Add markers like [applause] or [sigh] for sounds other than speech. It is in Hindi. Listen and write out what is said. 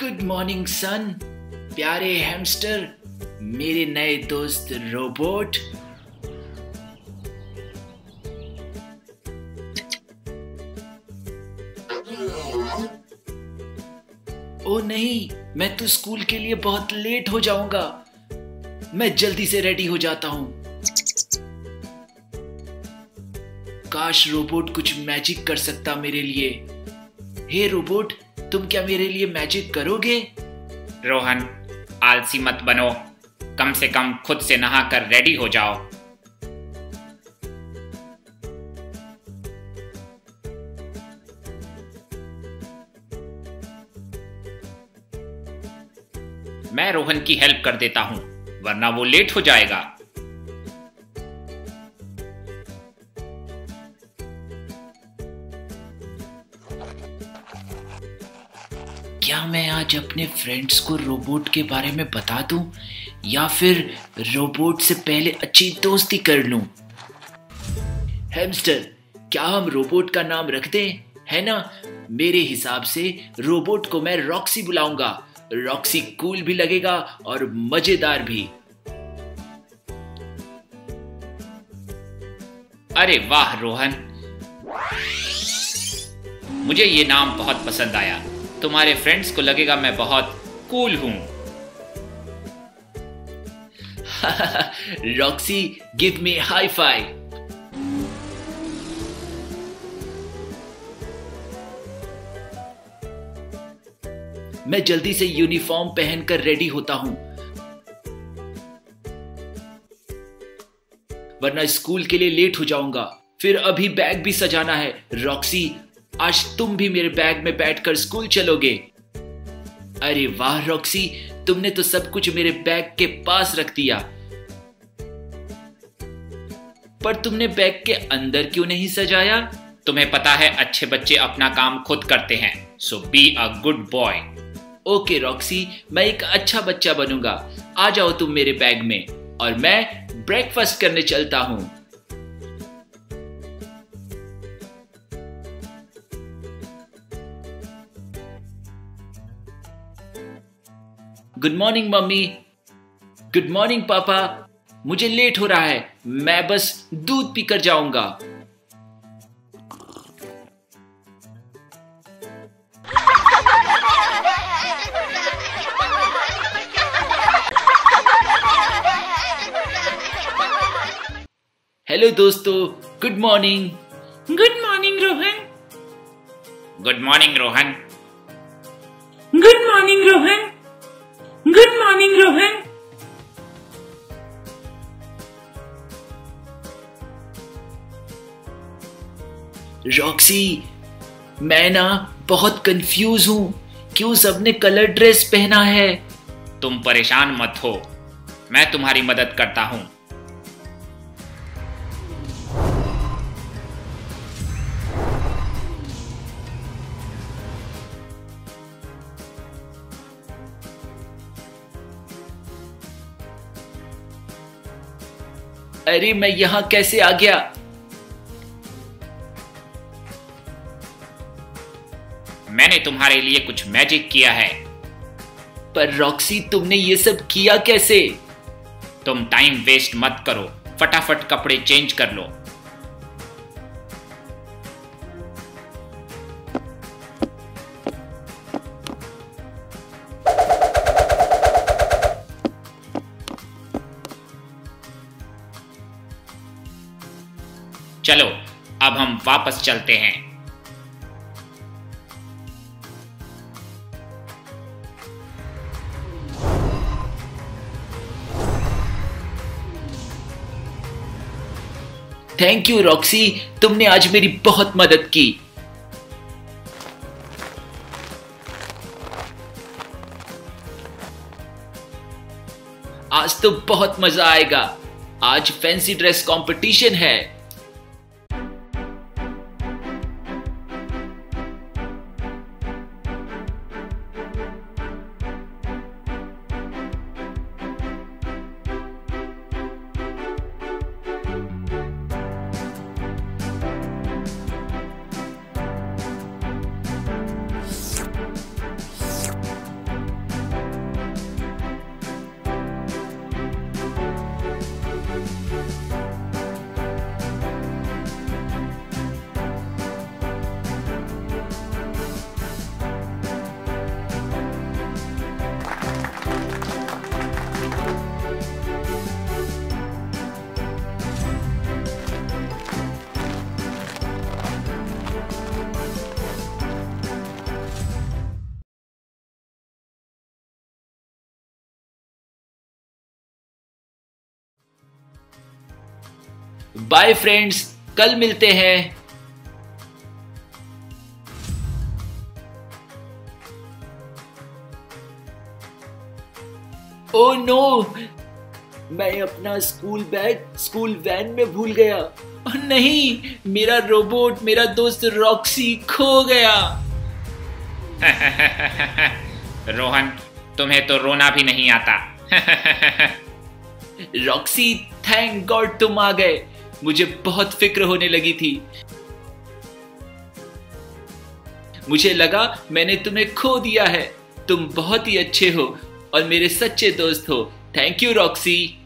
गुड मॉर्निंग सन प्यारे हैमस्टर मेरे नए दोस्त रोबोट ओ नहीं, मैं तो स्कूल के लिए बहुत लेट हो जाऊँगा। मैं जल्दी से रेडी हो जाता हूँ। काश रोबोट कुछ मैजिक कर सकता मेरे लिए। हे रोबोट, तुम क्या मेरे लिए मैजिक करोगे? रोहन, आलसी मत बनो। कम से कम खुद से नहा कर रेडी हो जाओ। मैं रोहन की हेल्प कर देता हूँ, वरना वो लेट हो जाएगा। क्या मैं आज अपने फ्रेंड्स को रोबोट के बारे में बता दूँ? या फिर रोबोट से पहले अच्छी दोस्ती कर लूँ? हेमस्टर क्या हम रोबोट का नाम रख दें? है ना? मेरे हिसाब से रोबोट को मैं रॉक्सी बुलाऊँगा। रॉक्सी कूल भी लगेगा और मज़ेदार भी। अरे वाह, रोहन। मुझे ये नाम बहुत पसंद आया। तुम्हारे फ्रेंड्स को लगेगा मैं बहुत कूल हूँ। Roxy give me high five मैं जल्दी से यूनिफॉर्म पहनकर रेडी होता हूँ। वरना स्कूल के लिए लेट हो जाऊँगा। फिर अभी बैग भी सजाना है। रॉक्सी आज तुम भी मेरे बैग में बैठकर स्कूल चलोगे। अरे वाह, रॉक्सी, तुमने तो सब कुछ मेरे बैग के पास रख दिया। पर तुमने बैग के अंदर क्यों नहीं सजाया? तुम्हें पता है, अच्छे बच्चे अपना काम खुद करते हैं। So be a good boy okay Roxy, मैं एक अच्छा बच्चा बनूँगा। आ जाओ तुम मेरे बैग में। और मैं ब्रेकफास्ट करने चलता हूँ। Good morning mummy. Good morning पापा। मुझे लेट हो रहा है। मैं बस दूध पीकर जाऊँगा। हेलो दोस्तों। Good morning good morning Rohan. Good morning Rohan. Good morning Rohan. Good morning Rohan Roxy मैं ना बहुत कंफ्यूज हूँ क्यों सबने कलर ड्रेस पहना है। तुम परेशान मत हो। मैं तुम्हारी मदद करता हूँ। अरे मैं यहाँ कैसे आ गया? मैंने तुम्हारे लिए कुछ मैजिक किया है। पर रॉक्सी तुमने ये सब किया कैसे? तुम टाइम वेस्ट मत करो। फटाफट कपड़े चेंज कर लो। चलो, अब हम वापस चलते हैं। थैंक यू रॉक्सी तुमने आज मेरी बहुत मदद की। आज तो बहुत मज़ा आएगा। आज फैंसी ड्रेस कंपटीशन है। बाय फ्रेंड्स कल मिलते हैं। ओ नो मैं अपना स्कूल बैग स्कूल वैन में भूल गया। ओह नहीं मेरा रोबोट मेरा दोस्त रॉक्सी खो गया। [laughs] रोहन तुम्हें तो रोना भी नहीं आता। रॉक्सी थैंक गॉड तुम आ गए। मुझे बहुत फ़िक्र होने लगी थी। मुझे लगा, मैंने तुम्हें खो दिया है। तुम बहुत ही अच्छे हो और मेरे सच्चे दोस्त हो। Thank you Roxy